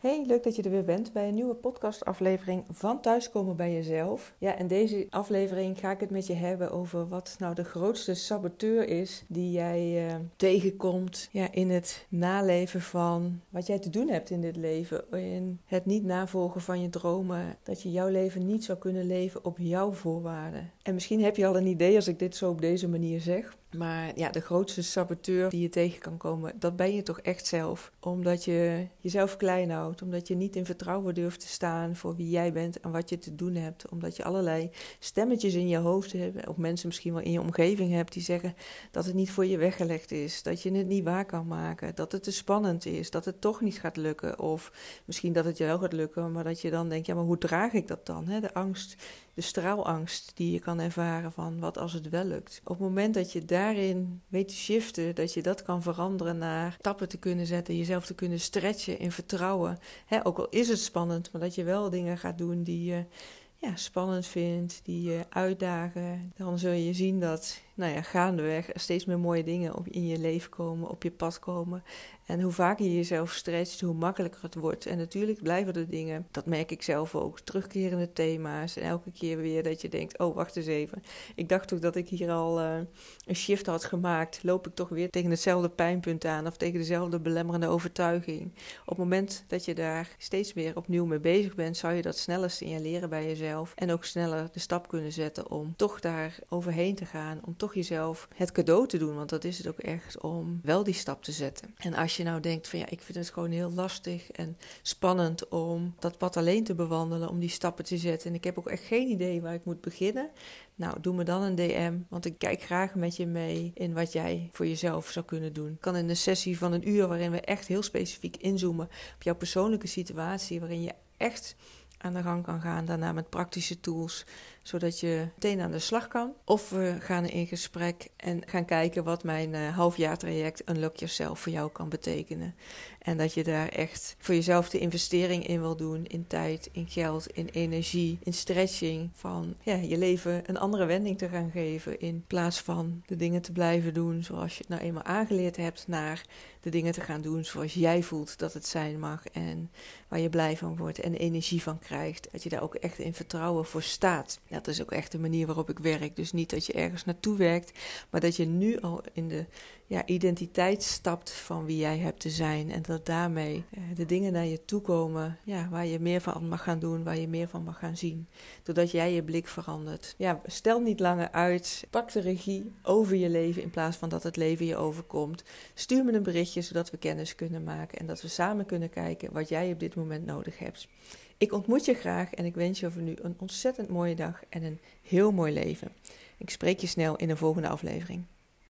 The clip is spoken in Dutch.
Hey, leuk dat je er weer bent bij een nieuwe podcastaflevering van Thuiskomen bij Jezelf. Ja, in deze aflevering ga ik het met je hebben over wat nou de grootste saboteur is die jij uh, tegenkomt ja, in het naleven van wat jij te doen hebt in dit leven. In het niet navolgen van je dromen, dat je jouw leven niet zou kunnen leven op jouw voorwaarden. En misschien heb je al een idee als ik dit zo op deze manier zeg. Maar ja, de grootste saboteur die je tegen kan komen, dat ben je toch echt zelf. Omdat je jezelf klein houdt, omdat je niet in vertrouwen durft te staan voor wie jij bent en wat je te doen hebt. Omdat je allerlei stemmetjes in je hoofd hebt, of mensen misschien wel in je omgeving hebt die zeggen dat het niet voor je weggelegd is, dat je het niet waar kan maken, dat het te spannend is, dat het toch niet gaat lukken. Of misschien dat het je wel gaat lukken, maar dat je dan denkt, ja, maar hoe draag ik dat dan? De angst de straalangst die je kan ervaren van wat als het wel lukt. Op het moment dat je daarin weet te shiften, dat je dat kan veranderen naar stappen te kunnen zetten, jezelf te kunnen stretchen in vertrouwen. Ook al is het spannend, maar dat je wel dingen gaat doen die je ja, spannend vindt, die je uitdagen, dan zul je zien dat nou ja, gaandeweg steeds meer mooie dingen op, in je leven komen, op je pad komen. En hoe vaker je jezelf stretcht, hoe makkelijker het wordt. En natuurlijk blijven er dingen, dat merk ik zelf ook, terugkerende thema's. En elke keer weer dat je denkt, oh wacht eens even. Ik dacht toch dat ik hier al uh, een shift had gemaakt. Loop ik toch weer tegen hetzelfde pijnpunt aan of tegen dezelfde belemmerende overtuiging. Op het moment dat je daar steeds weer opnieuw mee bezig bent, zou je dat sneller signaleren bij jezelf. En ook sneller de stap kunnen zetten om toch daar overheen te gaan. Om toch jezelf het cadeau te doen. Want dat is het ook echt om wel die stap te zetten. En als je nou denkt van ja, ik vind het gewoon heel lastig en spannend om dat pad alleen te bewandelen, om die stappen te zetten. En ik heb ook echt geen idee waar ik moet beginnen. Nou, doe me dan een DM, want ik kijk graag met je mee in wat jij voor jezelf zou kunnen doen. Kan in een sessie van een uur waarin we echt heel specifiek inzoomen op jouw persoonlijke situatie, waarin je echt aan de gang kan gaan. Daarna met praktische tools, zodat je meteen aan de slag kan. Of we gaan in gesprek en gaan kijken wat mijn uh, halfjaartraject Unlock Yourself voor jou kan betekenen. En dat je daar echt voor jezelf de investering in wil doen. In tijd, in geld, in energie, in stretching. Van ja, je leven een andere wending te gaan geven. In plaats van de dingen te blijven doen zoals je het nou eenmaal aangeleerd hebt. Naar de dingen te gaan doen zoals jij voelt dat het zijn mag. En waar je blij van wordt en energie van krijgt. Dat je daar ook echt in vertrouwen voor staat. Dat is ook echt de manier waarop ik werk. Dus niet dat je ergens naartoe werkt, maar dat je nu al in de ja, identiteit stapt van wie jij hebt te zijn. En dat daarmee eh, de dingen naar je toe komen ja, waar je meer van mag gaan doen, waar je meer van mag gaan zien. Doordat jij je blik verandert. Ja, stel niet langer uit. Pak de regie over je leven in plaats van dat het leven je overkomt. Stuur me een berichtje zodat we kennis kunnen maken en dat we samen kunnen kijken wat jij op dit moment nodig hebt. Ik ontmoet je graag en ik wens je voor nu een ontzettend mooie dag en een heel mooi leven. Ik spreek je snel in de volgende aflevering.